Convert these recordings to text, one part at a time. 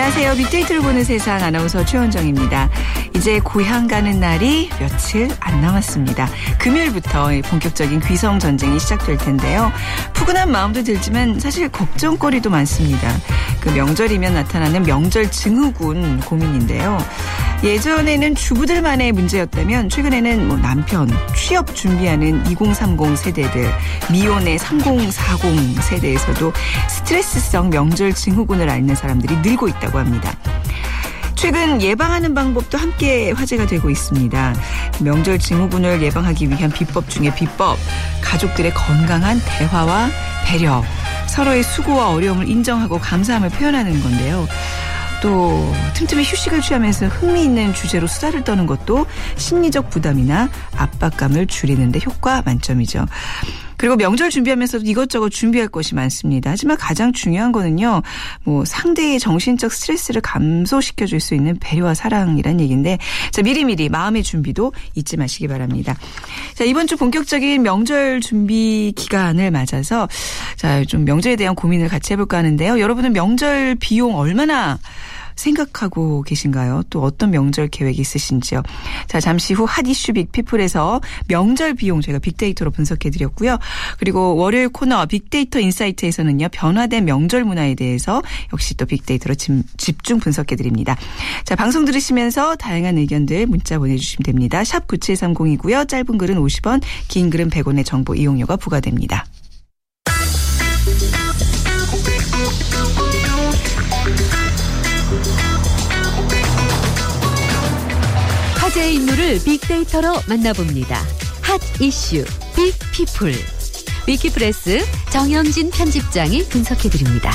안녕하세요. 빅데이터를 보는 세상 아나운서 최원정입니다. 이제 고향 가는 날이 며칠 안 남았습니다. 금요일부터 본격적인 귀성 전쟁이 시작될 텐데요. 푸근한 마음도 들지만 사실 걱정거리도 많습니다. 그 명절이면 나타나는 명절 증후군 고민인데요. 예전에는 주부들만의 문제였다면 최근에는 뭐 남편, 취업 준비하는 2030 세대들, 미혼의 3040 세대에서도 스트레스성 명절 증후군을 앓는 사람들이 늘고 있다고 합니다. 최근 예방하는 방법도 함께 화제가 되고 있습니다. 명절 증후군을 예방하기 위한 비법 중에 비법, 가족들의 건강한 대화와 배려, 서로의 수고와 어려움을 인정하고 감사함을 표현하는 건데요. 또 틈틈이 휴식을 취하면서 흥미있는 주제로 수다를 떠는 것도 심리적 부담이나 압박감을 줄이는 데 효과 만점이죠. 그리고 명절 준비하면서도 이것저것 준비할 것이 많습니다. 하지만 가장 중요한 거는요, 뭐 상대의 정신적 스트레스를 감소시켜 줄 수 있는 배려와 사랑이란 얘기인데, 자, 미리미리 마음의 준비도 잊지 마시기 바랍니다. 자, 이번 주 본격적인 명절 준비 기간을 맞아서, 자, 좀 명절에 대한 고민을 같이 해 볼까 하는데요. 여러분은 명절 비용 얼마나 생각하고 계신가요? 또 어떤 명절 계획이 있으신지요? 자, 잠시 후 핫 이슈 빅피플에서 명절 비용 저희가 빅데이터로 분석해 드렸고요. 그리고 월요일 코너 빅데이터 인사이트에서는요. 변화된 명절 문화에 대해서 역시 또 빅데이터로 집중 분석해 드립니다. 자, 방송 들으시면서 다양한 의견들 문자 보내 주시면 됩니다. 샵 9730이고요. 짧은 글은 50원, 긴 글은 100원의 정보 이용료가 부과됩니다. 인물을 빅데이터로 만나봅니다. Hot Issue Big People 위키프레스 정영진 편집장이 분석해드립니다.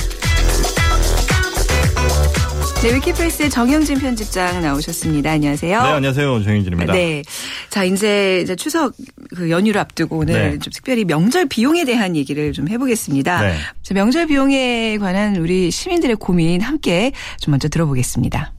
네, 위키프레스의 정영진 편집장 나오셨습니다. 안녕하세요. 네, 안녕하세요. 정영진입니다. 네. 자, 이제, 이제 추석 그 연휴를 앞두고 오늘 네. 좀 특별히 명절 비용에 대한 얘기를 좀 해보겠습니다. 네. 자, 명절 비용에 관한 우리 시민들의 고민 함께 좀 먼저 들어보겠습니다.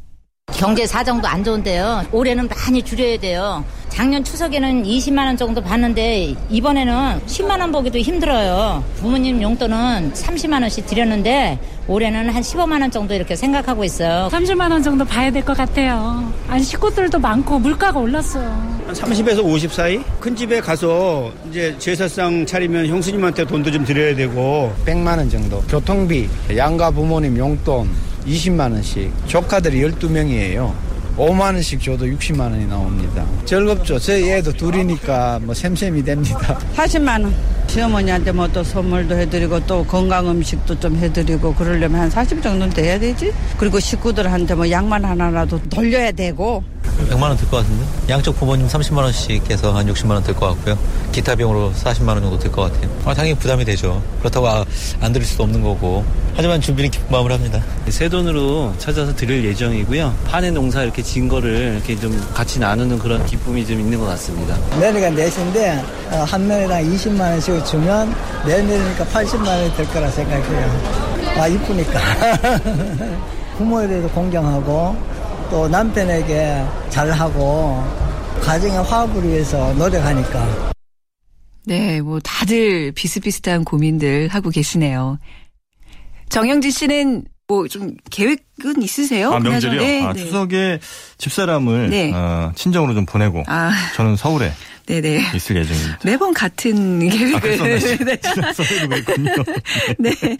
경제 사정도 안 좋은데요. 올해는 많이 줄여야 돼요. 작년 추석에는 20만 원 정도 받는데 이번에는 10만 원 보기도 힘들어요. 부모님 용돈은 30만 원씩 드렸는데 올해는 한 15만 원 정도 이렇게 생각하고 있어요. 30만 원 정도 봐야 될 것 같아요. 아니 식구들도 많고 물가가 올랐어요. 한 30에서 50 사이? 큰 집에 가서 이제 제사상 차리면 형수님한테 돈도 좀 드려야 되고 100만 원 정도. 교통비, 양가 부모님 용돈 20만 원씩. 조카들이 12명이에요. 5만 원씩 줘도 60만 원이 나옵니다. 즐겁죠. 저희 애도 둘이니까 뭐 샘샘이 됩니다. 40만 원. 시어머니한테 뭐 또 선물도 해드리고 또 건강 음식도 좀 해드리고 그러려면 한 40 정도는 돼야 되지. 그리고 식구들한테 뭐 양말 하나라도 돌려야 되고 100만 원 들 것 같은데 양쪽 부모님 30만 원씩 해서 한 60만 원 들 것 같고요. 기타 비용으로 40만 원 정도 들 것 같아요. 아, 당연히 부담이 되죠. 그렇다고 아, 안 드릴 수도 없는 거고. 하지만 준비는 기쁜 마음으로 합니다. 새 돈으로 찾아서 드릴 예정이고요. 한해 농사 이렇게 진 거를 이렇게 좀 같이 나누는 그런 기쁨이 좀 있는 것 같습니다. 내년가 넷인데 어, 한 명이당 20만 원씩 주면 내년이니까 80만 원이 될 거라 생각해요. 아 이쁘니까. 부모에 대해서 공경하고 또 남편에게 잘하고 가정의 화합을 위해서 노력하니까. 네, 뭐 다들 비슷비슷한 고민들 하고 계시네요. 정영진 씨는 뭐 좀 계획은 있으세요? 아, 명절이요? 네, 아, 네. 추석에 집사람을 네. 어, 친정으로 좀 보내고 아. 저는 서울에 네네. 있을 예정입니다. 매번 같은 계획을. 아, 네. 그랬군요. 네. 네.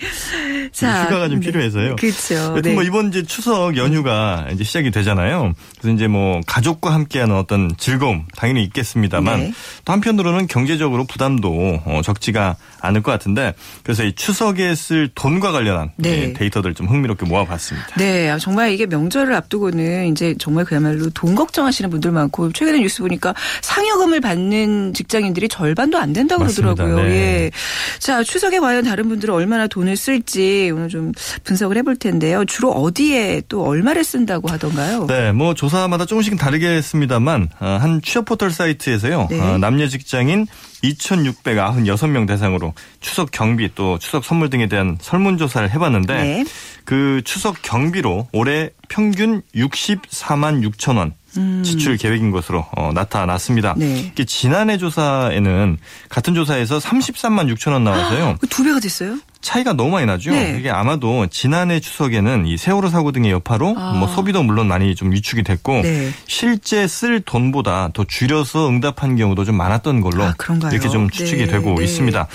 자. 휴가가 좀 네. 필요해서요. 그렇죠. 네. 뭐 이번 이제 추석 연휴가 이제 시작이 되잖아요. 그래서 이제 뭐 가족과 함께하는 어떤 즐거움 당연히 있겠습니다만 네. 또 한편으로는 경제적으로 부담도 어, 적지가 않을 것 같은데 그래서 이 추석에 쓸 돈과 관련한 네. 데이터들 좀 흥미롭게 모아봤습니다. 네. 아, 정말 이게 명절을 앞두고는 이제 정말 그야말로 돈 걱정하시는 분들 많고 최근에 뉴스 보니까 상여금을 받 받는 직장인들이 절반도 안 된다고 맞습니다. 그러더라고요. 네. 예. 자, 추석에 과연 다른 분들은 얼마나 돈을 쓸지 오늘 좀 분석을 해볼 텐데요. 주로 어디에 또 얼마를 쓴다고 하던가요? 네, 뭐 조사마다 조금씩은 다르겠습니다만 어, 한 취업 포털 사이트에서요. 네. 어, 남녀 직장인 2,696명 대상으로 추석 경비 또 추석 선물 등에 대한 설문조사를 해봤는데 네. 그 추석 경비로 올해 평균 64만 6천 원 음. 지출 계획인 것으로 어, 나타났습니다. 네. 지난해 조사에는 같은 조사에서 33만 6천 원 나와서요. 두 배가 됐어요? 차이가 너무 많이 나죠. 네. 이게 아마도 지난해 추석에는 이 세월호 사고 등의 여파로 아. 뭐 소비도 물론 많이 좀 위축이 됐고 네. 실제 쓸 돈보다 더 줄여서 응답한 경우도 좀 많았던 걸로 아? 이렇게 좀 추측이 네, 되고 네. 있습니다.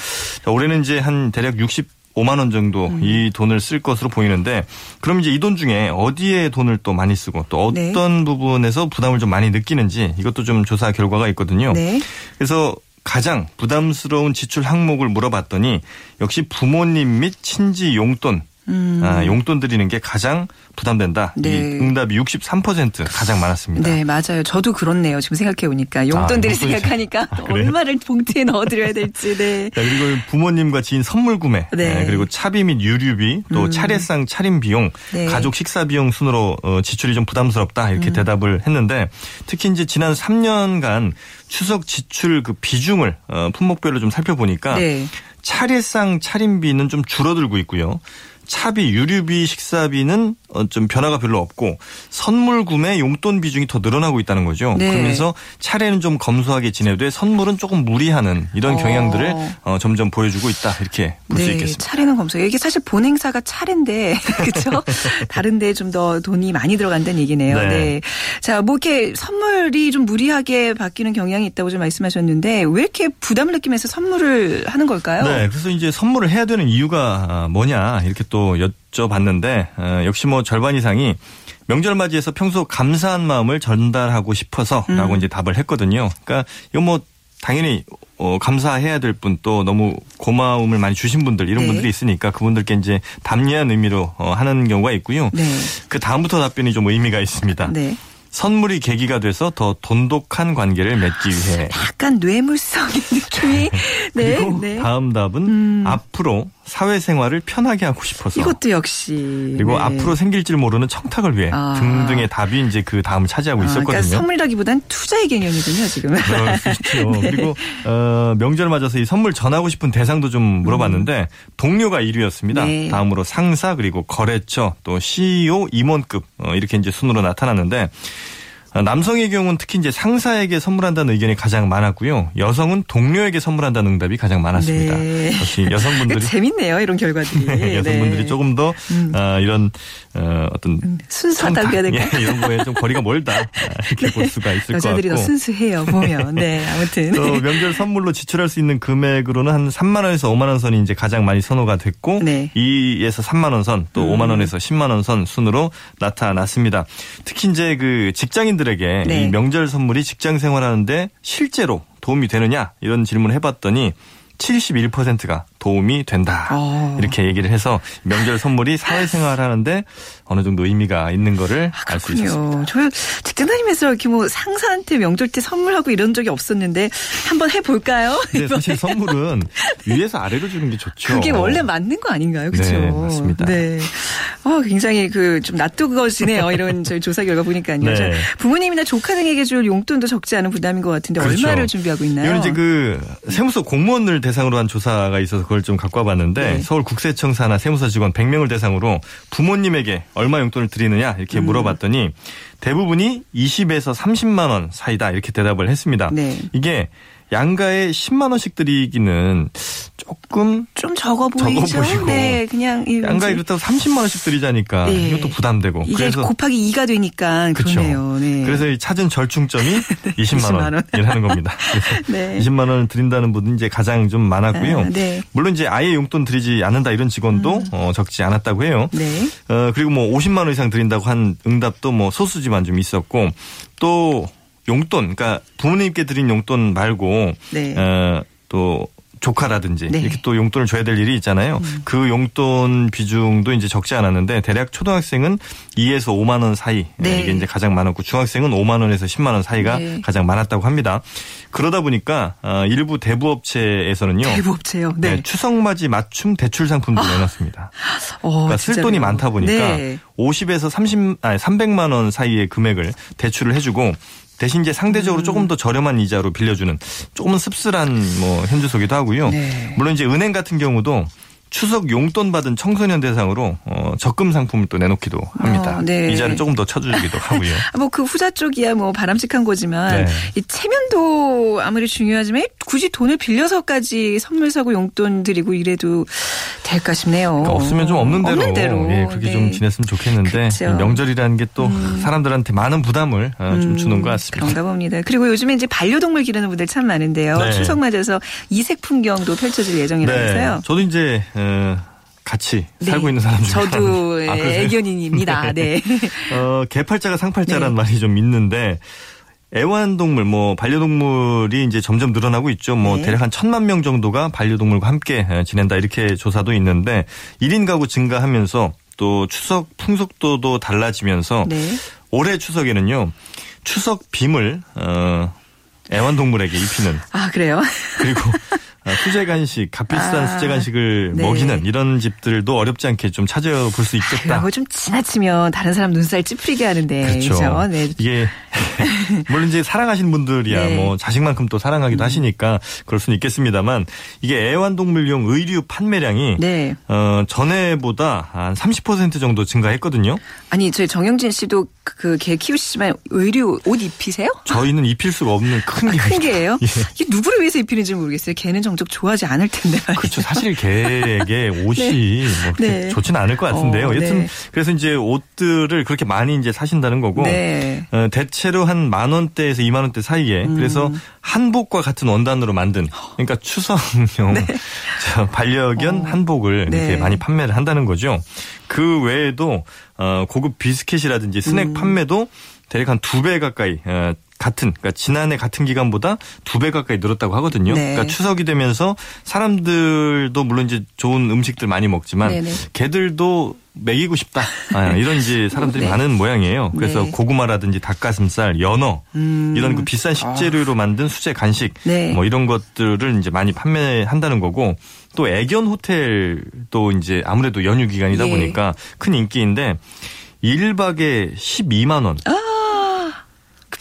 자, 올해는 이제 한 대략 65만 원 정도 음. 이 돈을 쓸 것으로 보이는데 그럼 이제 이 돈 중에 어디에 돈을 또 많이 쓰고 또 네. 어떤 부분에서 부담을 좀 많이 느끼는지 이것도 좀 조사 결과가 있거든요. 네. 그래서 가장 부담스러운 지출 항목을 물어봤더니 역시 부모님 및 친지 용돈 음. 아, 용돈 드리는 게 가장 부담된다. 네. 이 응답이 63% 가장 많았습니다. 네, 맞아요. 저도 그렇네요. 지금 생각해 보니까 용돈들이 아, 용돈이 생각하니까 아? 얼마를 봉투에 넣어 드려야 될지. 네. 자, 그리고 부모님과 지인 선물 구매, 네. 네, 그리고 차비 및 유류비, 또 음. 차례상 차림 비용, 네. 가족 식사 비용 순으로 어, 지출이 좀 부담스럽다 이렇게 음. 대답을 했는데 특히 이제 지난 3년간 추석 지출 그 비중을 어, 품목별로 좀 살펴보니까 네. 차례상 차림비는 좀 줄어들고 있고요. 차비, 유류비, 식사비는 어, 좀 변화가 별로 없고 선물 구매 용돈 비중이 더 늘어나고 있다는 거죠. 네. 그러면서 차례는 좀 검소하게 지내되 선물은 조금 무리하는 이런 어. 경향들을 어, 점점 보여주고 있다 이렇게 볼수 네, 있겠습니다. 차례는 검소. 이게 사실 본 행사가 차례인데, 그렇죠? 다른데 좀 더 돈이 많이 들어간다는 얘기네요. 네. 네. 자, 뭐 이렇게 선물이 좀 무리하게 바뀌는 경향이 있다고 좀 말씀하셨는데, 왜 이렇게 부담을 느끼면서 선물을 하는 걸까요? 네, 그래서 이제 선물을 해야 되는 이유가 뭐냐 이렇게 또 여쭤봤는데 어, 역시 뭐 절반 이상이 명절 맞이해서 평소 감사한 마음을 전달하고 싶어서라고 음. 이제 답을 했거든요. 그러니까 이거 뭐 당연히 어, 감사해야 될 분 또 너무 고마움을 많이 주신 분들 이런 네. 분들이 있으니까 그분들께 이제 담례한 의미로 어, 하는 경우가 있고요. 네. 그 다음부터 답변이 좀 의미가 있습니다. 네. 선물이 계기가 돼서 더 돈독한 관계를 맺기 위해 약간 뇌물성의 느낌이. 네. 그리고 네. 다음 답은 음. 앞으로 사회생활을 편하게 하고 싶어서 이것도 역시. 그리고 네. 앞으로 생길 줄 모르는 청탁을 위해 아. 등등의 답이 이제 그 다음을 차지하고 아, 있었거든요. 그러니까 선물이라기보단 투자의 개념이군요, 지금. 그럴 수 있죠. 네. 그리고 어, 명절 맞아서 이 선물 전하고 싶은 대상도 좀 물어봤는데 동료가 1위였습니다. 음. 네. 다음으로 상사 그리고 거래처 또 CEO 임원급 어, 이렇게 이제 순으로 나타났는데 어, 남성의 경우는 특히 이제 상사에게 선물한다는 의견이 가장 많았고요. 여성은 동료에게 선물한다는 응답이 가장 많았습니다. 네. 역시 여성분들이 재밌네요, 이런 결과들이. 여성분들이 네. 조금 더 음. 어, 이런 어, 어떤 순수하다고 해야 될까요? 예, 이런 거에 좀 거리가 멀다 아, 이렇게 볼 수가 있을 것 여자들이 더 같고. 순수해요, 보면. 네, 아무튼. 또 명절 선물로 지출할 수 있는 금액으로는 한 3만 원에서 5만 원 선이 이제 가장 많이 선호가 됐고 네. 2에서 3만 원 선, 또 음. 5만 원에서 10만 원 선 순으로 나타났습니다. 특히 이제 그 직장인들 에게 네. 이 명절 선물이 직장 생활하는데 실제로 도움이 되느냐 이런 질문을 해봤더니 71%가 도움이 된다. 어. 이렇게 얘기를 해서 명절 선물이 사회생활 하는데 어느 정도 의미가 있는 거를 알수 있었습니다. 저는 직장 다니면서 이렇게 뭐 상사한테 명절 때 선물하고 이런 적이 없었는데 한번 해볼까요? 근데 사실 선물은 위에서 아래로 주는 게 좋죠. 그게 원래 맞는 거 아닌가요? 그렇죠? 네, 맞습니다. 네. 어, 굉장히 그 좀 낯뜨거워지네요. 이런 저희 조사 결과 보니까요. 네. 저 부모님이나 조카 등에게 줄 용돈도 적지 않은 부담인 것 같은데 그렇죠. 얼마를 준비하고 있나요? 이건 이제 그 세무서 공무원을 대상으로 한 조사가 있어서 그걸 좀 갖고 와봤는데 네. 서울 국세청 사나 세무서 직원 100명을 대상으로 부모님에게 얼마 용돈을 드리느냐 이렇게 음. 물어봤더니 대부분이 20에서 30만 원 사이다 이렇게 대답을 했습니다. 네. 이게 양가에 10만 원씩 드리기는 조금 좀 적어 보이죠? 적어 보이고. 네, 그냥 이 양가에 왠지 그렇다고 30만 원씩 드리자니까 네. 이것도 부담되고 이게 그래서 곱하기 2가 되니까 그렇죠. 그러네요. 네. 그래서 이 찾은 절충점이 20만 20만 원. 원이라는 겁니다. 그래서 네. 20만 원을 드린다는 분이 이제 가장 좀 많았고요. 아, 네. 물론 이제 아예 용돈 드리지 않는다 이런 직원도 어, 적지 않았다고 해요. 네. 어, 그리고 뭐 50만 원 이상 드린다고 한 응답도 뭐 소수지만 좀 있었고 또 용돈, 그러니까 부모님께 드린 용돈 말고 네. 어, 또 조카라든지 네. 이렇게 또 용돈을 줘야 될 일이 있잖아요. 음. 그 용돈 비중도 이제 적지 않았는데 대략 초등학생은 2에서 5만 원 사이 네. 이게 이제 가장 많았고 중학생은 5만 원에서 10만 원 사이가 네. 가장 많았다고 합니다. 그러다 보니까 어, 일부 대부업체에서는요. 대부업체요. 네. 네, 추석맞이 맞춤 대출 상품도 내놨습니다. 어, 그러니까 쓸. 돈이 많다 보니까 네. 50에서 30, 아니 300만 원 사이의 금액을 대출을 해주고 대신 이제 상대적으로 음. 조금 더 저렴한 이자로 빌려주는 조금은 씁쓸한 뭐 현주소기도 하고요. 네. 물론 이제 은행 같은 경우도 추석 용돈 받은 청소년 대상으로 어, 적금 상품을 또 내놓기도 합니다. 어, 네. 이자를 조금 더 쳐주기도 하고요. 뭐 그 후자 쪽이야 뭐 바람직한 거지만 네. 이 체면도 아무리 중요하지만 굳이 돈을 빌려서까지 선물 사고 용돈 드리고 이래도 될까 싶네요. 그러니까 없으면 좀 없는 대로, 없는 대로. 예, 그렇게 네. 좀 지냈으면 좋겠는데 그쵸. 명절이라는 게또 사람들한테 많은 부담을 어, 좀 주는 것 같습니다. 그런가 봅니다. 그리고 요즘에 이제 반려동물 기르는 분들 참 많은데요. 네. 추석 맞아서 이색 풍경도 펼쳐질 예정이라면서요. 저도 이제 어, 같이 네. 살고 있는 사람 중에 저도. 아, 그러세요? 애견인입니다. 네. 어, 개팔자가 상팔자란 네. 말이 좀 있는데 애완동물, 뭐 반려동물이 이제 점점 늘어나고 있죠. 뭐 네. 대략 한 천만 명 정도가 반려동물과 함께 어, 지낸다 이렇게 조사도 있는데 1인 가구 증가하면서 또 추석 풍속도도 달라지면서 네. 올해 추석에는요 추석 빔을 어, 애완동물에게 입히는 아 그래요? 그리고 아, 수제 간식, 값비싼 아, 수제 간식을 네. 먹이는 이런 집들도 어렵지 않게 좀 찾아볼 수 있겠다. 이거 좀 지나치면 다른 사람 눈살 찌푸리게 하는데. 그렇죠. 그죠? 네. 이게 물론 이제 사랑하시는 분들이야 네. 음. 뭐 자식만큼 또 사랑하기도 하시니까 그럴 수는 있겠습니다만 이게 애완동물용 의류 판매량이 네. 어, 전에보다 한 30% 정도 증가했거든요. 아니 저희 정영진 씨도 그개 키우시지만 의류 옷 입히세요? 저희는 입힐 수가 없는 큰 아, 게큰 개예요? 이게 누구를 위해서 입히는지 모르겠어요. 개는 정적 좋아하지 않을 텐데. 그렇죠. 사실 개에게 옷이 뭐 그렇게 네. 좋지는 않을 것 같은데요. 어, 여튼 네. 그래서 이제 옷들을 그렇게 많이 이제 사신다는 거고 네. 어, 대체로 한 만 원대에서 2만 원대 사이에 음. 그래서 한복과 같은 원단으로 만든 그러니까 추석용 저 반려견 한복을 네. 이렇게 많이 판매를 한다는 거죠. 그 외에도 어, 고급 비스켓이라든지 스낵 음. 판매도 대략 한 두 배 가까이 어, 같은 그러니까 지난해 같은 기간보다 두 배 가까이 늘었다고 하거든요. 네. 그러니까 추석이 되면서 사람들도 물론 이제 좋은 음식들 많이 먹지만 네네. 개들도 먹이고 싶다 아, 이런 이제 사람들이 네. 많은 모양이에요. 그래서 네. 고구마라든지 닭가슴살, 연어 음. 이런 그 비싼 식재료로 만든 수제 간식 네. 뭐 이런 것들을 이제 많이 판매한다는 거고 또 애견 호텔도 이제 아무래도 연휴 기간이다 예. 보니까 큰 인기인데 1박에 12만 원.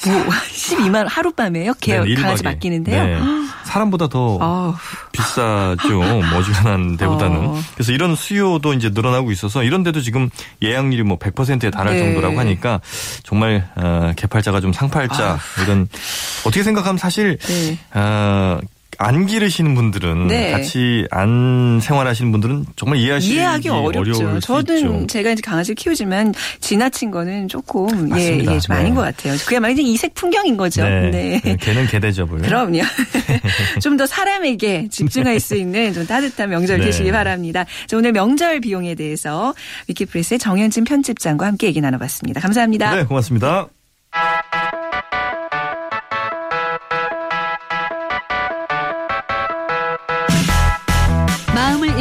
뭐 12만 하룻밤에요? 개 네, 강아지. 맡기는데요? 네. 사람보다 더. 비싸죠. 머지않은 데보다는. 어. 그래서 이런 수요도 이제 늘어나고 있어서 이런 데도 지금 예약률이 뭐 100%에 달할 네. 정도라고 하니까 정말 어, 개팔자가 좀 상팔자 이런 어떻게 생각하면 사실 네. 어, 안 기르시는 분들은 네. 같이 안 생활하시는 분들은 정말 이해하시기 이해하기 어렵죠. 저는. 제가 이제 강아지를 키우지만 지나친 거는 조금 예, 맞습니다. 예, 좀 네. 아닌 것 같아요. 그야말로 이제 이색 풍경인 거죠. 네. 개는 개대접을. 그럼요. 좀 더 사람에게 집중할 수 있는 좀 따뜻한 명절 네. 되시기 바랍니다. 자, 오늘 명절 비용에 대해서 위키프레스의 정현진 편집장과 함께 얘기 나눠봤습니다. 감사합니다. 네, 고맙습니다.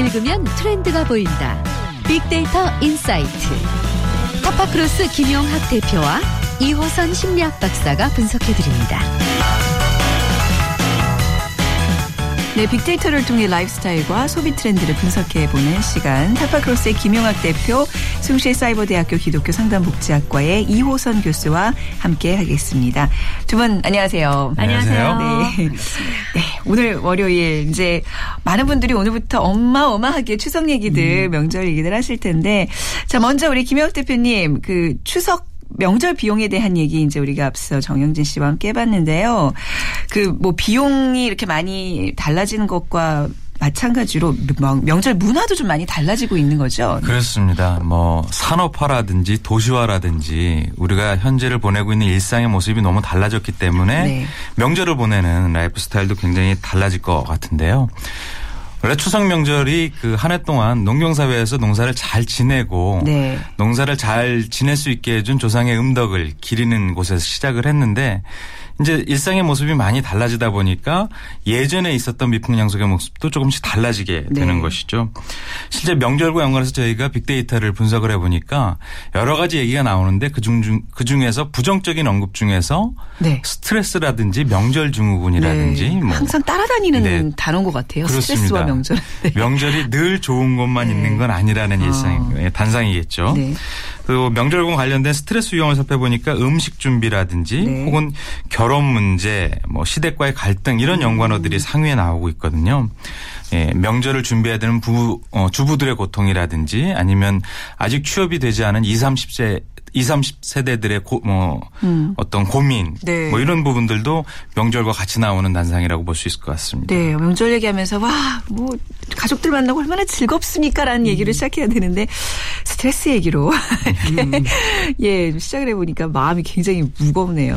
읽으면 트렌드가 보인다. 빅데이터 insight. 타파크로스 김용학 대표와 이호선 심리학 박사가 분석해 드립니다. 네, 빅데이터를 통해 라이프스타일과 소비 트렌드를 분석해보는 시간. 타파크로스의 김용학 대표, 숭실 사이버대학교 기독교 상담복지학과의 이호선 교수와 함께 하겠습니다. 두 분 안녕하세요. 안녕하세요. 네. 네, 오늘 월요일 이제 많은 분들이 오늘부터 어마어마하게 추석 얘기들, 명절 얘기들 하실 텐데 자, 먼저 우리 김용학 대표님 그 추석 명절 비용에 대한 얘기 이제 우리가 앞서 정영진 씨와 함께 해봤는데요. 그 뭐 비용이 이렇게 많이 달라지는 것과 마찬가지로 명- 명절 문화도 좀 많이 달라지고 있는 거죠. 그렇습니다. 뭐 산업화라든지 도시화라든지 우리가 현재를 보내고 있는 일상의 모습이 너무 달라졌기 때문에 네. 명절을 보내는 라이프 스타일도 굉장히 달라질 것 같은데요. 원래 추석 명절이 그 한 해 동안 농경사회에서 농사를 잘 지내고 네. 농사를 잘 지낼 수 있게 해준 조상의 음덕을 기리는 곳에서 시작을 했는데 이제 일상의 모습이 많이 달라지다 보니까 예전에 있었던 미풍양속의 모습도 조금씩 달라지게 네. 되는 것이죠. 실제 명절과 연관해서 저희가 빅데이터를 분석을 해보니까 여러 가지 얘기가 나오는데 그중 그 중에서 부정적인 언급 중에서 네. 스트레스라든지 명절 증후군이라든지 네. 뭐 항상 따라다니는 네. 단어인 것 같아요. 그렇습니다. 스트레스와 명절. 네. 명절이 늘 좋은 것만 있는 건 아니라는 일상의 단상이겠죠. 네. 그 명절과 관련된 스트레스 유형을 살펴보니까 음식 준비라든지 네. 혹은 결혼 문제, 뭐 시댁과의 갈등 이런 연관어들이 상위에 나오고 있거든요. 예, 명절을 준비해야 되는 부부, 어, 주부들의 고통이라든지 아니면 아직 취업이 되지 않은 20, 30세 20, 30세대들의 고, 뭐 음. 어떤 고민 네. 뭐 이런 부분들도 명절과 같이 나오는 단상이라고 볼 수 있을 것 같습니다. 네, 명절 얘기하면서 와, 뭐 가족들 만나고 얼마나 즐겁습니까라는 얘기를 시작해야 되는데 스트레스 얘기로 이렇게 예좀 시작을 해 보니까 마음이 굉장히 무겁네요.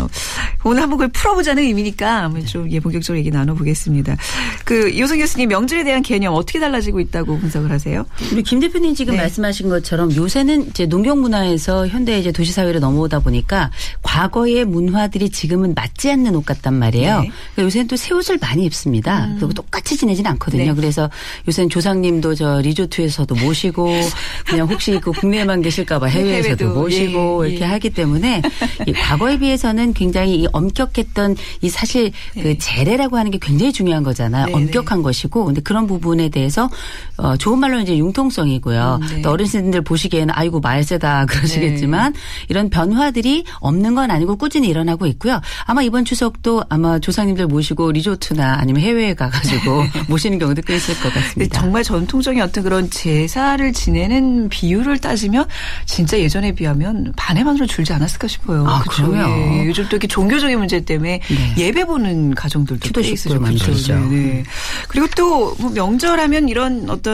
오늘 한번 그걸 풀어보자는 의미니까 좀 예, 본격적으로 얘기 나눠보겠습니다. 그 이호성 교수님 명절에 대한 개념 어떻게 달라지고 있다고 분석을 하세요? 우리 김 대표님 지금 네. 말씀하신 것처럼 요새는 이제 농경 문화에서 현대 이제 도시 사회로 넘어오다 보니까 과거의 문화들이 지금은 맞지 않는 옷 같단 말이에요. 네. 그러니까 요새는 또 새 옷을 많이 입습니다. 그리고 똑같이 지내지는 않거든요. 네. 그래서 요새는 조상님도 저 리조트에서도 모시고 그냥 혹시 그 국내에만 계실까봐 해외에서도 해외도, 모시고 예, 이렇게 예. 하기 때문에 이 과거에 비해서는 굉장히 이 엄격했던 이 사실 그 재래라고 하는 게 굉장히 중요한 거잖아요. 네, 엄격한 것이고 근데 그런 부분에 대해서 어 좋은 말로 이제 융통성이고요. 음, 네. 또 어르신들 보시기에는 아이고 말세다 그러시겠지만 이런 변화들이 없는 건 아니고 꾸준히 일어나고 있고요. 아마 이번 추석도 아마 조상님들 모시고 리조트나 아니면 해외에 가가지고 모시는 경우도 꽤 있을 것 같습니다. 정말 전통적인 어떤 그런 제사를 지내는 비율을 따지면 진짜 예전에 비하면 반의 반으로 줄지 않았을까 싶어요. 아? 그럼요. 예, 요즘 또 이렇게 종교적인 문제 때문에 네. 예배 보는 가정들도 꽤 있으죠. 많으시죠. 네, 네. 그리고 또 뭐 명절하면 이런 어떤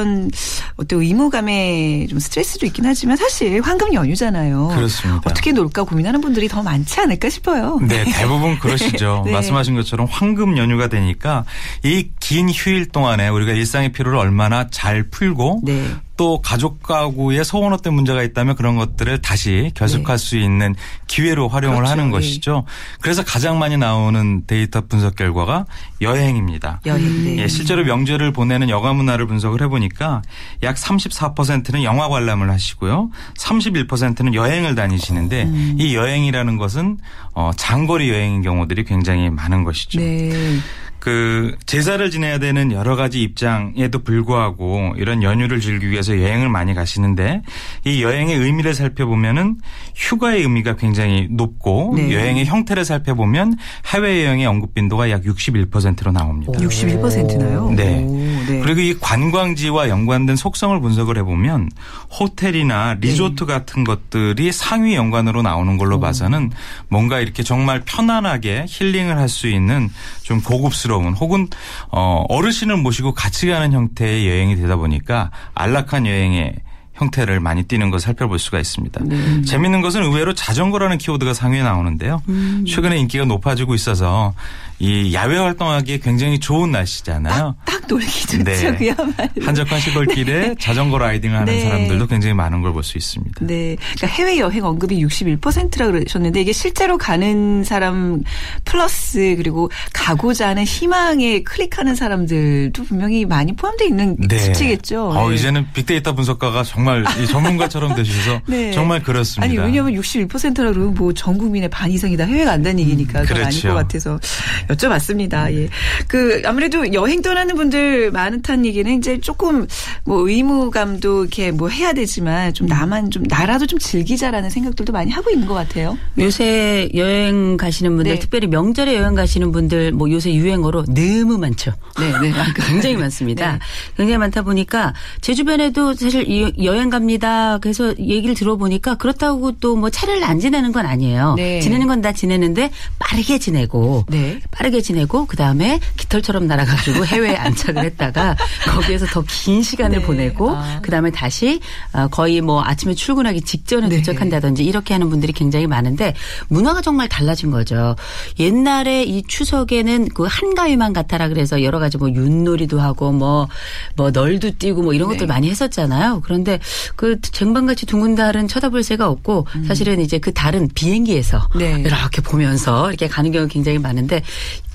어떤 의무감에 좀 스트레스도 있긴 하지만 사실 황금 연휴잖아요. 그렇습니다. 어떻게 놀까 고민하는 분들이 더 많지 않을까 싶어요. 네, 대부분 그러시죠. 네. 말씀하신 것처럼 황금 연휴가 되니까 이 긴 휴일 동안에 우리가 일상의 피로를 얼마나 잘 풀고 네. 또 가족 가구에 소원 어떤 문제가 있다면 그런 것들을 다시 결속할 수 있는 기회로 활용을 네. 그렇죠. 하는 예. 것이죠. 그래서 가장 많이 나오는 데이터 분석 결과가 여행입니다. 여행. 네. 예, 실제로 명절을 보내는 여가 문화를 분석을 해보니까 약 34%는 영화 관람을 하시고요. 31%는 여행을 다니시는데 음. 이 여행이라는 것은 어, 장거리 여행인 경우들이 굉장히 많은 것이죠. 네. 그 제사를 지내야 되는 여러 가지 입장에도 불구하고 이런 연휴를 즐기기 위해서 여행을 많이 가시는데 이 여행의 의미를 살펴보면은 휴가의 의미가 굉장히 높고 네. 여행의 형태를 살펴보면 해외 여행의 언급 빈도가 약 61%로 나옵니다. 61%나요? 네. 네. 그리고 이 관광지와 연관된 속성을 분석을 해보면 호텔이나 리조트 네. 같은 것들이 상위 연관으로 나오는 걸로 봐서는 뭔가 이렇게 정말 편안하게 힐링을 할 수 있는 좀 고급스러운 혹은 어 어르신을 모시고 같이 가는 형태의 여행이 되다 보니까 안락한 여행의 형태를 많이 띠는 것을 살펴볼 수가 있습니다. 네. 재밌는 것은 의외로 자전거라는 키워드가 상위에 나오는데요. 음. 최근에 인기가 높아지고 있어서 이 야외 활동하기에 굉장히 좋은 날씨잖아요. 딱 놀기 좋죠. 네. 그야말로. 한적한 시골길에 자전거 라이딩 하는 네. 사람들도 굉장히 많은 걸 볼 수 있습니다. 네. 그러니까 해외 여행 언급이 61%라 그러셨는데 이게 실제로 가는 사람 플러스 그리고 가고자 하는 희망에 클릭하는 사람들도 분명히 많이 포함되어 있는 수치겠죠. 어, 네. 이제는 빅데이터 분석가가 정말 이 전문가처럼 되셔서 네. 정말 그렇습니다. 아니 왜냐하면 61%라 그러면 뭐 전 국민의 반 이상이 다 해외 간다는 얘기니까 아닐 그렇죠. 것 같아서 여쭤봤습니다. 예. 그 아무래도 여행 떠나는 분들 많다는 얘기는 이제 조금 뭐 의무감도 이렇게 뭐 해야 되지만 좀 나만 좀 나라도 좀 즐기자라는 생각들도 많이 하고 있는 것 같아요. 요새 여행 가시는 분들 네. 특별히 명절에 여행 가시는 분들 뭐 요새 유행어로 너무 많죠. 네, 네. 굉장히 많습니다. 네. 굉장히 많다 보니까 제 주변에도 사실 이 여행 갑니다. 그래서 얘기를 들어보니까 그렇다고 또 뭐 차를 안 지내는 건 아니에요. 네. 지내는 건 다 지내는데 빠르게 지내고 네. 빠르게 지내고 그 다음에 깃털처럼 날아가지고 해외에 안착을 했다가 거기에서 더 긴 시간을 네. 보내고 아. 그 다음에 다시 어, 거의 뭐 아침에 출근하기 직전에 네. 도착한다든지 이렇게 하는 분들이 굉장히 많은데 문화가 정말 달라진 거죠. 옛날에 이 추석에는 그 한가위만 같아라 그래서 여러 가지 뭐 윷놀이도 하고 뭐뭐 널도 뛰고 뭐 이런 네. 것들 많이 했었잖아요. 그런데 그 쟁반같이 둥근 달은 쳐다볼 새가 없고 사실은 이제 그 달은 비행기에서 음. 네. 이렇게 보면서 이렇게 가는 경우가 굉장히 많은데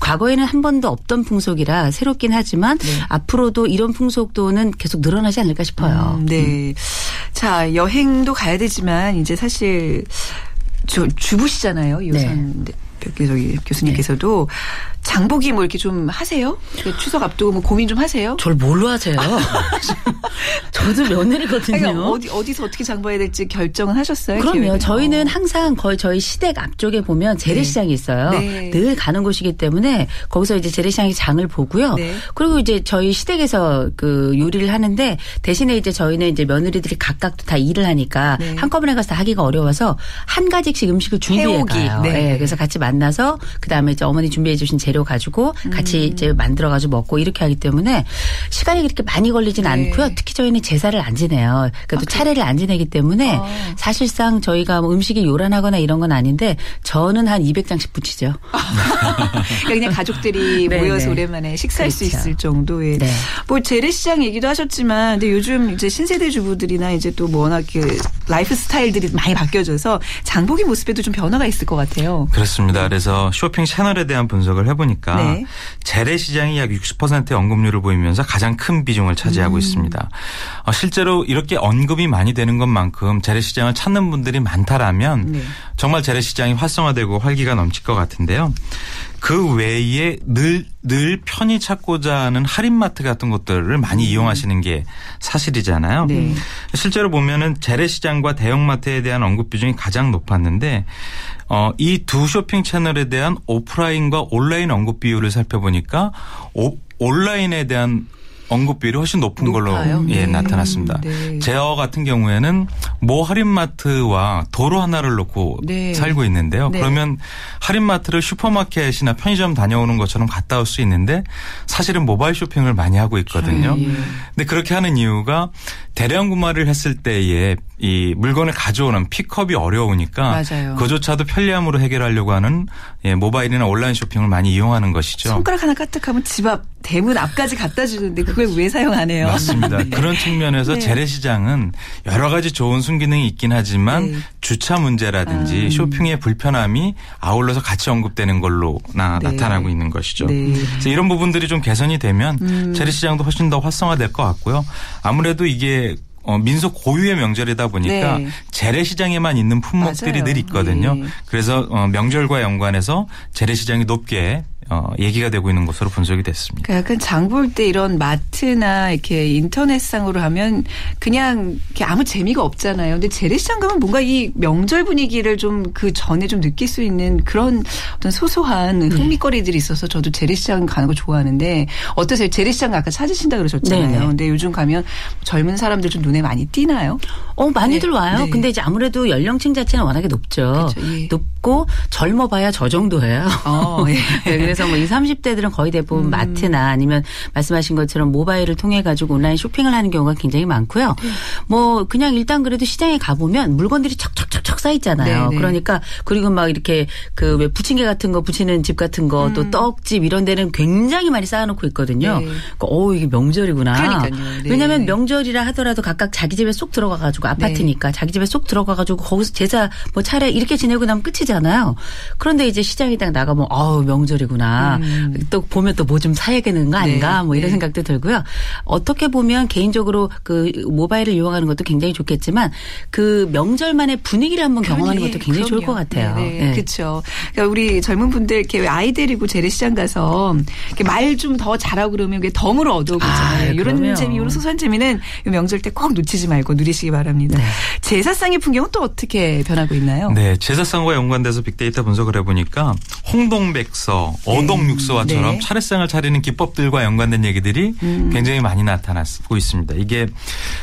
과거에는 한 번도 없던 풍속이라 새롭긴 하지만 네. 앞으로도 이런 풍속도는 계속 늘어나지 않을까 싶어요. 음, 네. 자, 여행도 가야 되지만 이제 사실 저 주부시잖아요. 이호선 네. 저기 교수님께서도 장보기 뭐 이렇게 좀 하세요? 그 추석 앞두고 뭐 고민 좀 하세요? 저를 뭘로 하세요? 저도 며느리거든요. 그러니까 어디 어디서 어떻게 장봐야 될지 결정은 하셨어요? 그럼요. 계획을? 저희는 항상 거의 저희 시댁 앞쪽에 보면 재래시장이 있어요. 네. 늘 가는 곳이기 때문에 거기서 이제 재래시장의 장을 보고요. 네. 그리고 이제 저희 시댁에서 그 요리를 하는데 대신에 이제 저희는 이제 며느리들이 각각 다 일을 하니까 네. 한꺼번에 가서 다 하기가 어려워서 한 가지씩 음식을 준비해. 가요. 네. 네, 그래서 같이 만나서 그다음에 이제 어머니 준비해 주신 재료 가지고 음. 같이 이제 만들어 가지고 먹고 이렇게 하기 때문에 시간이 그렇게 많이 걸리진 네. 않고요. 특히 저희는 제사를 안 지내요. 그러니까 또 차례를 안 지내기 때문에 어. 사실상 저희가 뭐 음식이 요란하거나 이런 건 아닌데 저는 한 200장씩 붙이죠. 그러니까 그냥 가족들이 네, 모여서 네. 오랜만에 식사할 수 그렇죠. 있을 정도의 네. 뭐 재래시장 얘기도 하셨지만 근데 요즘 이제 신세대 주부들이나 이제 또 뭐 워낙 그 라이프 스타일들이 많이 바뀌어져서 장보기 모습에도 좀 변화가 있을 것 같아요. 그렇습니다. 그래서 쇼핑 채널에 대한 분석을 해보니까 네. 재래시장이 약 60%의 언급률을 보이면서 가장 큰 비중을 차지하고 음. 있습니다. 어, 실제로 이렇게 언급이 많이 되는 것만큼 재래시장을 찾는 분들이 많다라면 네. 정말 재래시장이 활성화되고 활기가 넘칠 것 같은데요. 그 외에 늘, 늘 편히 찾고자 하는 할인마트 같은 것들을 많이 이용하시는 게 사실이잖아요. 음. 네. 실제로 보면은 재래시장과 대형마트에 대한 언급 비중이 가장 높았는데 어, 이 두 쇼핑 채널에 대한 오프라인과 온라인 언급 비율을 살펴보니까 오, 온라인에 대한 언급 비율이 훨씬 높은 높아요? 걸로 예, 네. 나타났습니다. 네. 제어 같은 경우에는 모 할인마트와 도로 하나를 놓고 네. 살고 있는데요. 네. 그러면 할인마트를 슈퍼마켓이나 편의점 다녀오는 것처럼 갔다 올 수 있는데 사실은 모바일 쇼핑을 많이 하고 있거든요. 예. 근데 그렇게 하는 이유가 대량 구매를 했을 때에 이 물건을 가져오는 픽업이 어려우니까 맞아요. 그조차도 편리함으로 해결하려고 하는 예, 모바일이나 온라인 쇼핑을 많이 이용하는 것이죠. 손가락 하나 까딱하면 집 앞 대문 앞까지 갖다 주는데 그걸 왜 사용 안 해요? 맞습니다. 네. 그런 측면에서 네. 재래시장은 여러 가지 좋은 순기능이 있긴 하지만 네. 주차 문제라든지 아. 쇼핑의 불편함이 아울러서 같이 언급되는 걸로 나, 네. 나타나고 있는 것이죠. 네. 그래서 이런 부분들이 좀 개선이 되면 음. 재래시장도 훨씬 더 활성화될 것 같고요. 아무래도 이게 어, 민속 고유의 명절이다 보니까 네. 재래시장에만 있는 품목들이 맞아요. 늘 있거든요. 네. 그래서 어, 명절과 연관해서 재래시장이 높게 어, 얘기가 되고 있는 것으로 분석이 됐습니다. 그러니까 약간 장 볼 때 이런 마트나 이렇게 인터넷상으로 하면 그냥 이렇게 아무 재미가 없잖아요. 근데 재래시장 가면 뭔가 이 명절 분위기를 좀 그 전에 좀 느낄 수 있는 그런 어떤 소소한 네. 흥미거리들이 있어서 저도 재래시장 가는 거 좋아하는데 어떠세요? 재래시장 아까 찾으신다 그러셨잖아요. 네네. 근데 요즘 가면 젊은 사람들 좀 눈에 많이 띄나요? 어, 많이들 네. 와요. 네. 근데 이제 아무래도 연령층 자체는 워낙에 높죠. 그렇죠. 예. 높 고 젊어봐야 저 정도예요. 어, 예. 네, 그래서 뭐 20, 30대들은 거의 대부분 음. 마트나 아니면 말씀하신 것처럼 모바일을 통해 가지고 온라인 쇼핑을 하는 경우가 굉장히 많고요. 네. 뭐 그냥 일단 그래도 시장에 가보면 물건들이 척척척척 쌓여 있잖아요. 네, 네. 그러니까 그리고 막 이렇게 그 왜 부침개 같은 거 부치는 집 같은 거또 떡집 이런 데는 굉장히 많이 쌓아놓고 있거든요. 네. 그러니까 어 이게 명절이구나. 왜냐하면 명절이라 하더라도 각각 자기 집에 쏙 들어가가지고 아파트니까 자기 집에 쏙 들어가가지고 거기서 제사 뭐 차례 이렇게 지내고 나면 끝이잖아요. 그런데 이제 시장에 딱 나가면 아우 명절이구나. 또 보면 또 뭐 좀 사야겠는 거 아닌가 네. 뭐 이런 네. 생각도 들고요. 어떻게 보면 개인적으로 그 모바일을 이용하는 것도 굉장히 좋겠지만 그 명절만의 분위기를 한번 경험하는 그럼요. 것도 굉장히 좋을 것 그럼요. 같아요. 네, 네. 그렇죠. 그러니까 우리 젊은 분들 이렇게 아이 데리고 재래시장 가서 말 좀 더 잘하고 그러면 그게 덤으로 얻어오잖아요. 아, 이런 그럼요. 재미, 이런 소소한 재미는 이 명절 때 꼭 놓치지 말고 누리시기 바랍니다. 네. 제사상의 풍경은 또 어떻게 변하고 있나요? 네, 제사상과 연관 돼서 빅데이터 분석을 해보니까 홍동백서, 어동육서와처럼 네. 차례상을 차리는 기법들과 연관된 얘기들이 음. 굉장히 많이 나타나고 있습니다. 이게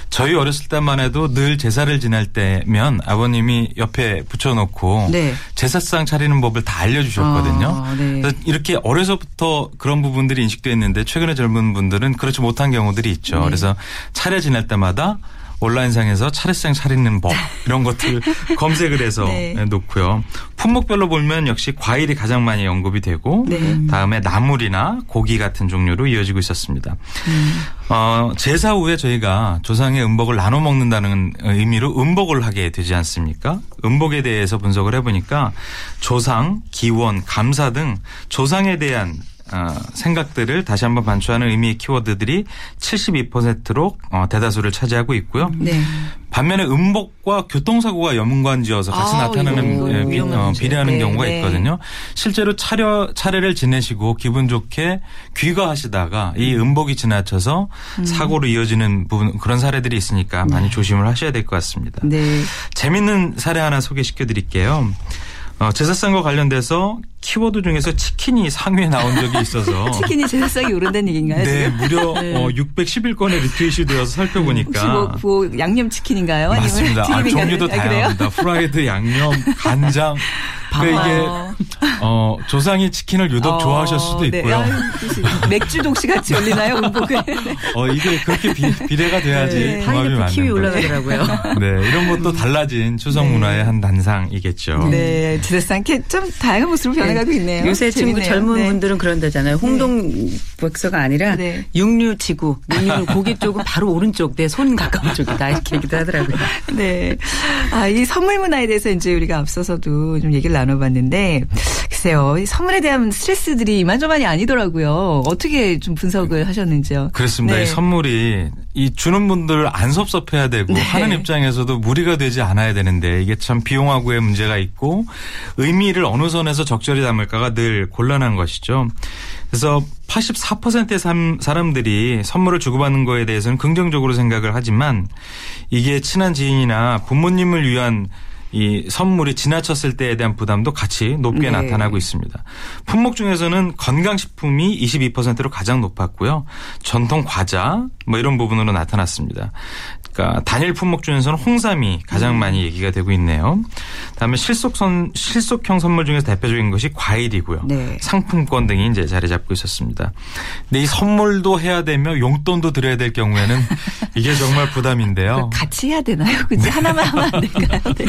저희 어렸을 때만 해도 늘 제사를 지낼 때면 아버님이 옆에 붙여놓고 네. 제사상 차리는 법을 다 알려주셨거든요. 아, 네. 이렇게 어려서부터 그런 부분들이 인식돼 있는데 최근에 젊은 분들은 그렇지 못한 경우들이 있죠. 네. 그래서 차례 지낼 때마다 온라인상에서 차례상 차리는 법 이런 것들 검색을 해서 네. 놓고요. 품목별로 보면 역시 과일이 가장 많이 언급이 되고 네. 다음에 나물이나 고기 같은 종류로 이어지고 있었습니다. 음. 어, 제사 후에 저희가 조상의 음복을 나눠 먹는다는 의미로 음복을 하게 되지 않습니까? 음복에 대해서 분석을 해보니까 조상, 기원, 감사 등 조상에 대한 어, 생각들을 다시 한번 반추하는 의미의 키워드들이 72%로 어, 대다수를 차지하고 있고요. 네. 반면에 음복과 교통사고가 연관지어서 같이 아, 나타나는 예, 비, 어. 비례하는 네, 경우가 네. 있거든요. 실제로 차려, 차례를 지내시고 기분 좋게 귀가하시다가 이 음복이 지나쳐서 음. 사고로 이어지는 부분 그런 사례들이 있으니까 많이 조심을 하셔야 될 것 같습니다. 네. 재밌는 사례 하나 소개시켜 드릴게요. 어, 제사상과 관련돼서 키워드 중에서 치킨이 상위에 나온 적이 있어서 치킨이 제사상에 오른다는 얘기인가요? 네? 무려 네. 어, 611건의 리트윗이 되어서 살펴보니까 뭐, 뭐 양념 치킨인가요? 맞습니다. 아? 종류도 아, 그래요? 다양합니다. 프라이드, 양념, 간장. 그러니까 이게 어, 조상이 치킨을 유독 좋아하실 수도 네. 있고요. 맥주 독시 같이 올리나요? 음복을. 어, 이게 그렇게 비, 비례가 돼야지 네. 궁합이 맞는 키위. 올라가더라고요. 네, 이런 것도 달라진 추석 문화의 한 단상이겠죠. 네, 제사상 이렇게 좀 다양한 모습으로 변해가고 있네요. 요새 친구. 젊은 네. 분들은 그런다잖아요. 홍동 백서가 아니라 네. 육류 지구. 육류 고기 쪽은 바로 오른쪽, 내 손 가까운 쪽이다. 이렇게 얘기도 하더라고요. 네. 아, 이 선물 문화에 대해서 이제 우리가 앞서서도 좀 얘기를 나 눠봤는데, 글쎄요, 이 선물에 대한 스트레스들이 이만저만이 아니더라고요. 어떻게 좀 분석을 하셨는지요? 그렇습니다. 네. 이 선물이 이 주는 분들 안 섭섭해야 되고 네. 하는 입장에서도 무리가 되지 않아야 되는데 이게 참 비용하고의 문제가 있고 의미를 어느 선에서 적절히 담을까가 늘 곤란한 것이죠. 그래서 84%의 삼- 사람들이 선물을 주고받는 거에 대해서는 긍정적으로 생각을 하지만 이게 친한 지인이나 부모님을 위한 이 선물이 지나쳤을 때에 대한 부담도 같이 높게 네. 나타나고 있습니다. 품목 중에서는 건강식품이 22%로 가장 높았고요. 전통 과자 뭐 이런 부분으로 나타났습니다. 그러니까 단일 품목 중에서는 홍삼이 가장 많이 얘기가 되고 있네요. 다음에 실속선 실속형 선물 중에서 대표적인 것이 과일이고요. 네. 상품권 등이 이제 자리 잡고 있었습니다. 근데 이 선물도 해야 되며 용돈도 드려야 될 경우에는 이게 정말 부담인데요. 같이 해야 되나요? 그치? 하나만 하면 안 될까요? 네.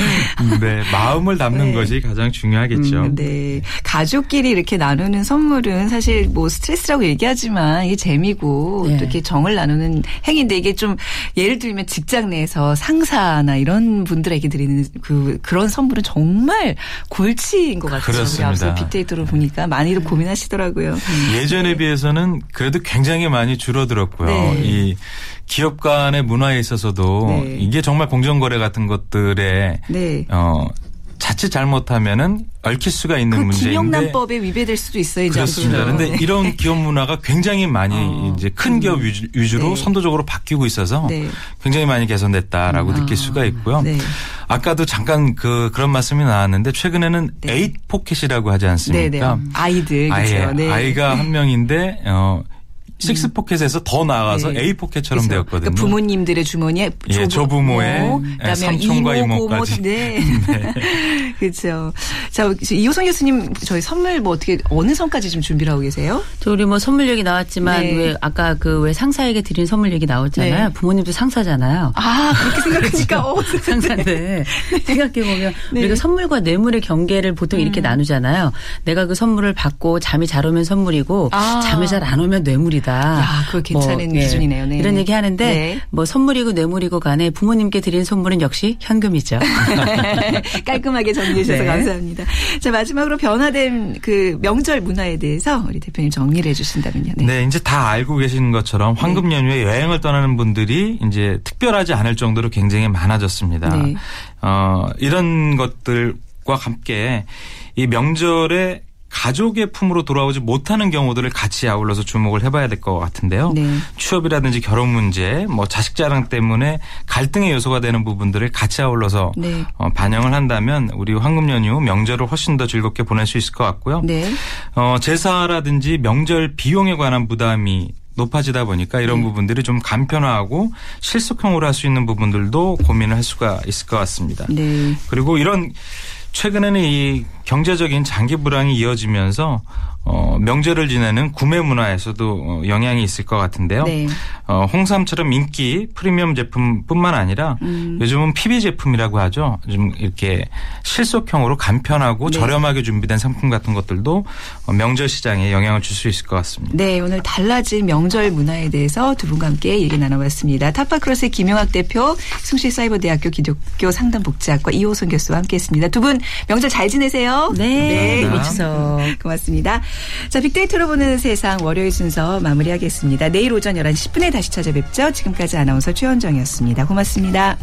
네, 마음을 담는 네. 것이 가장 중요하겠죠. 네. 가족끼리 이렇게 나누는 선물은 사실 뭐 스트레스라고 얘기하지만 이게 재미고 네. 또 이렇게 정을 나누는 행위인데 이게 좀 예를 들면 직장 내에서 상사나 이런 분들에게 드리는 그 그런 선물은 정말 골치인 것 같아요. 그렇습니다. 앞서 빅데이터로 보니까 많이들 고민하시더라고요. 예전에 비해서는 그래도 굉장히 많이 줄어들었고요. 네. 이 기업 간의 문화에 있어서도 네. 이게 정말 공정거래 같은 것들에 네. 어 자칫 잘못하면은 얽힐 수가 있는 그 문제인데 김영란법에 위배될 수도 있어요. 그렇습니다. 그런데 네. 이런 기업 문화가 굉장히 많이 이제 큰 기업 위주, 위주 로 네. 선도적으로 바뀌고 있어서 네. 굉장히 많이 개선됐다라고 느낄 수가 있고요. 네. 아까도 잠깐 그 그런 말씀이 나왔는데 최근에는 eight pocket이라고 하지 않습니까? 네, 네. 아이들 아이, 그렇죠. 네. 아이가 한 명인데 어 식스 포켓에서 더 나아가서 네. A 포켓처럼 그렇죠. 되었거든요. 그러니까 부모님들의 주머니에 예, 조부모의 그다음에 삼촌과 이모, 고모, 이모까지. 네. 그렇죠. 자, 이호성 교수님 저희 선물 뭐 어떻게 어느 선까지 좀 준비를 하고 계세요? 저 우리 뭐 선물 얘기 나왔지만 네. 왜 아까 그 왜 상사에게 드린 선물 얘기 나왔잖아요. 네. 부모님도 상사잖아요. 아, 그렇게 생각하니까 어, 상사인데 생각해 보면 네. 우리가 선물과 뇌물의 경계를 보통 이렇게 음. 나누잖아요. 내가 그 선물을 받고 잠이 잘 오면 선물이고 아. 잠이 잘 안 오면 뇌물이다. 야, 그거 괜찮은 기준이네요. 네. 이런 얘기 하는데 네. 뭐 선물이고 뇌물이고 간에 부모님께 드린 선물은 역시 현금이죠. 깔끔하게 정리해 주셔서 네. 감사합니다. 자, 마지막으로 변화된 그 명절 문화에 대해서 우리 대표님 정리를 해 주신다면요. 네. 네, 이제 다 알고 계신 것처럼 황금 연휴에 여행을 떠나는 분들이 이제 특별하지 않을 정도로 굉장히 많아졌습니다. 네. 어, 이런 것들과 함께 이 명절에 가족의 품으로 돌아오지 못하는 경우들을 같이 아울러서 주목을 해봐야 될 것 같은데요. 네. 취업이라든지 결혼 문제, 뭐 자식 자랑 때문에 갈등의 요소가 되는 부분들을 같이 아울러서 네. 어, 반영을 한다면 우리 황금 연휴 명절을 훨씬 더 즐겁게 보낼 수 있을 것 같고요. 네. 어, 제사라든지 명절 비용에 관한 부담이 높아지다 보니까 이런 네. 부분들이 좀 간편화하고 실속형으로 할 수 있는 부분들도 고민을 할 수가 있을 것 같습니다. 네. 그리고 이런 최근에는 이 경제적인 장기 불황이 이어지면서 어, 명절을 지내는 구매 문화에서도 어, 영향이 있을 것 같은데요. 네. 어, 홍삼처럼 인기 프리미엄 제품뿐만 아니라 음. 요즘은 PB 제품이라고 하죠. 좀 이렇게 실속형으로 간편하고 네. 저렴하게 준비된 상품 같은 것들도 어, 명절 시장에 영향을 줄 수 있을 것 같습니다. 네, 오늘 달라진 명절 문화에 대해서 두 분과 함께 얘기 나눠봤습니다. 타파크로스의 김용학 대표, 숭실사이버대학교 기독교 상담복지학과 이호선 교수와 함께했습니다. 두 분 명절 잘 지내세요. 네. 네. 네. 추석. 고맙습니다. 자, 빅데이터로 보는 세상 월요일 순서 마무리하겠습니다. 내일 오전 11시 10분에 다시 찾아뵙죠. 지금까지 아나운서 최원정이었습니다. 고맙습니다.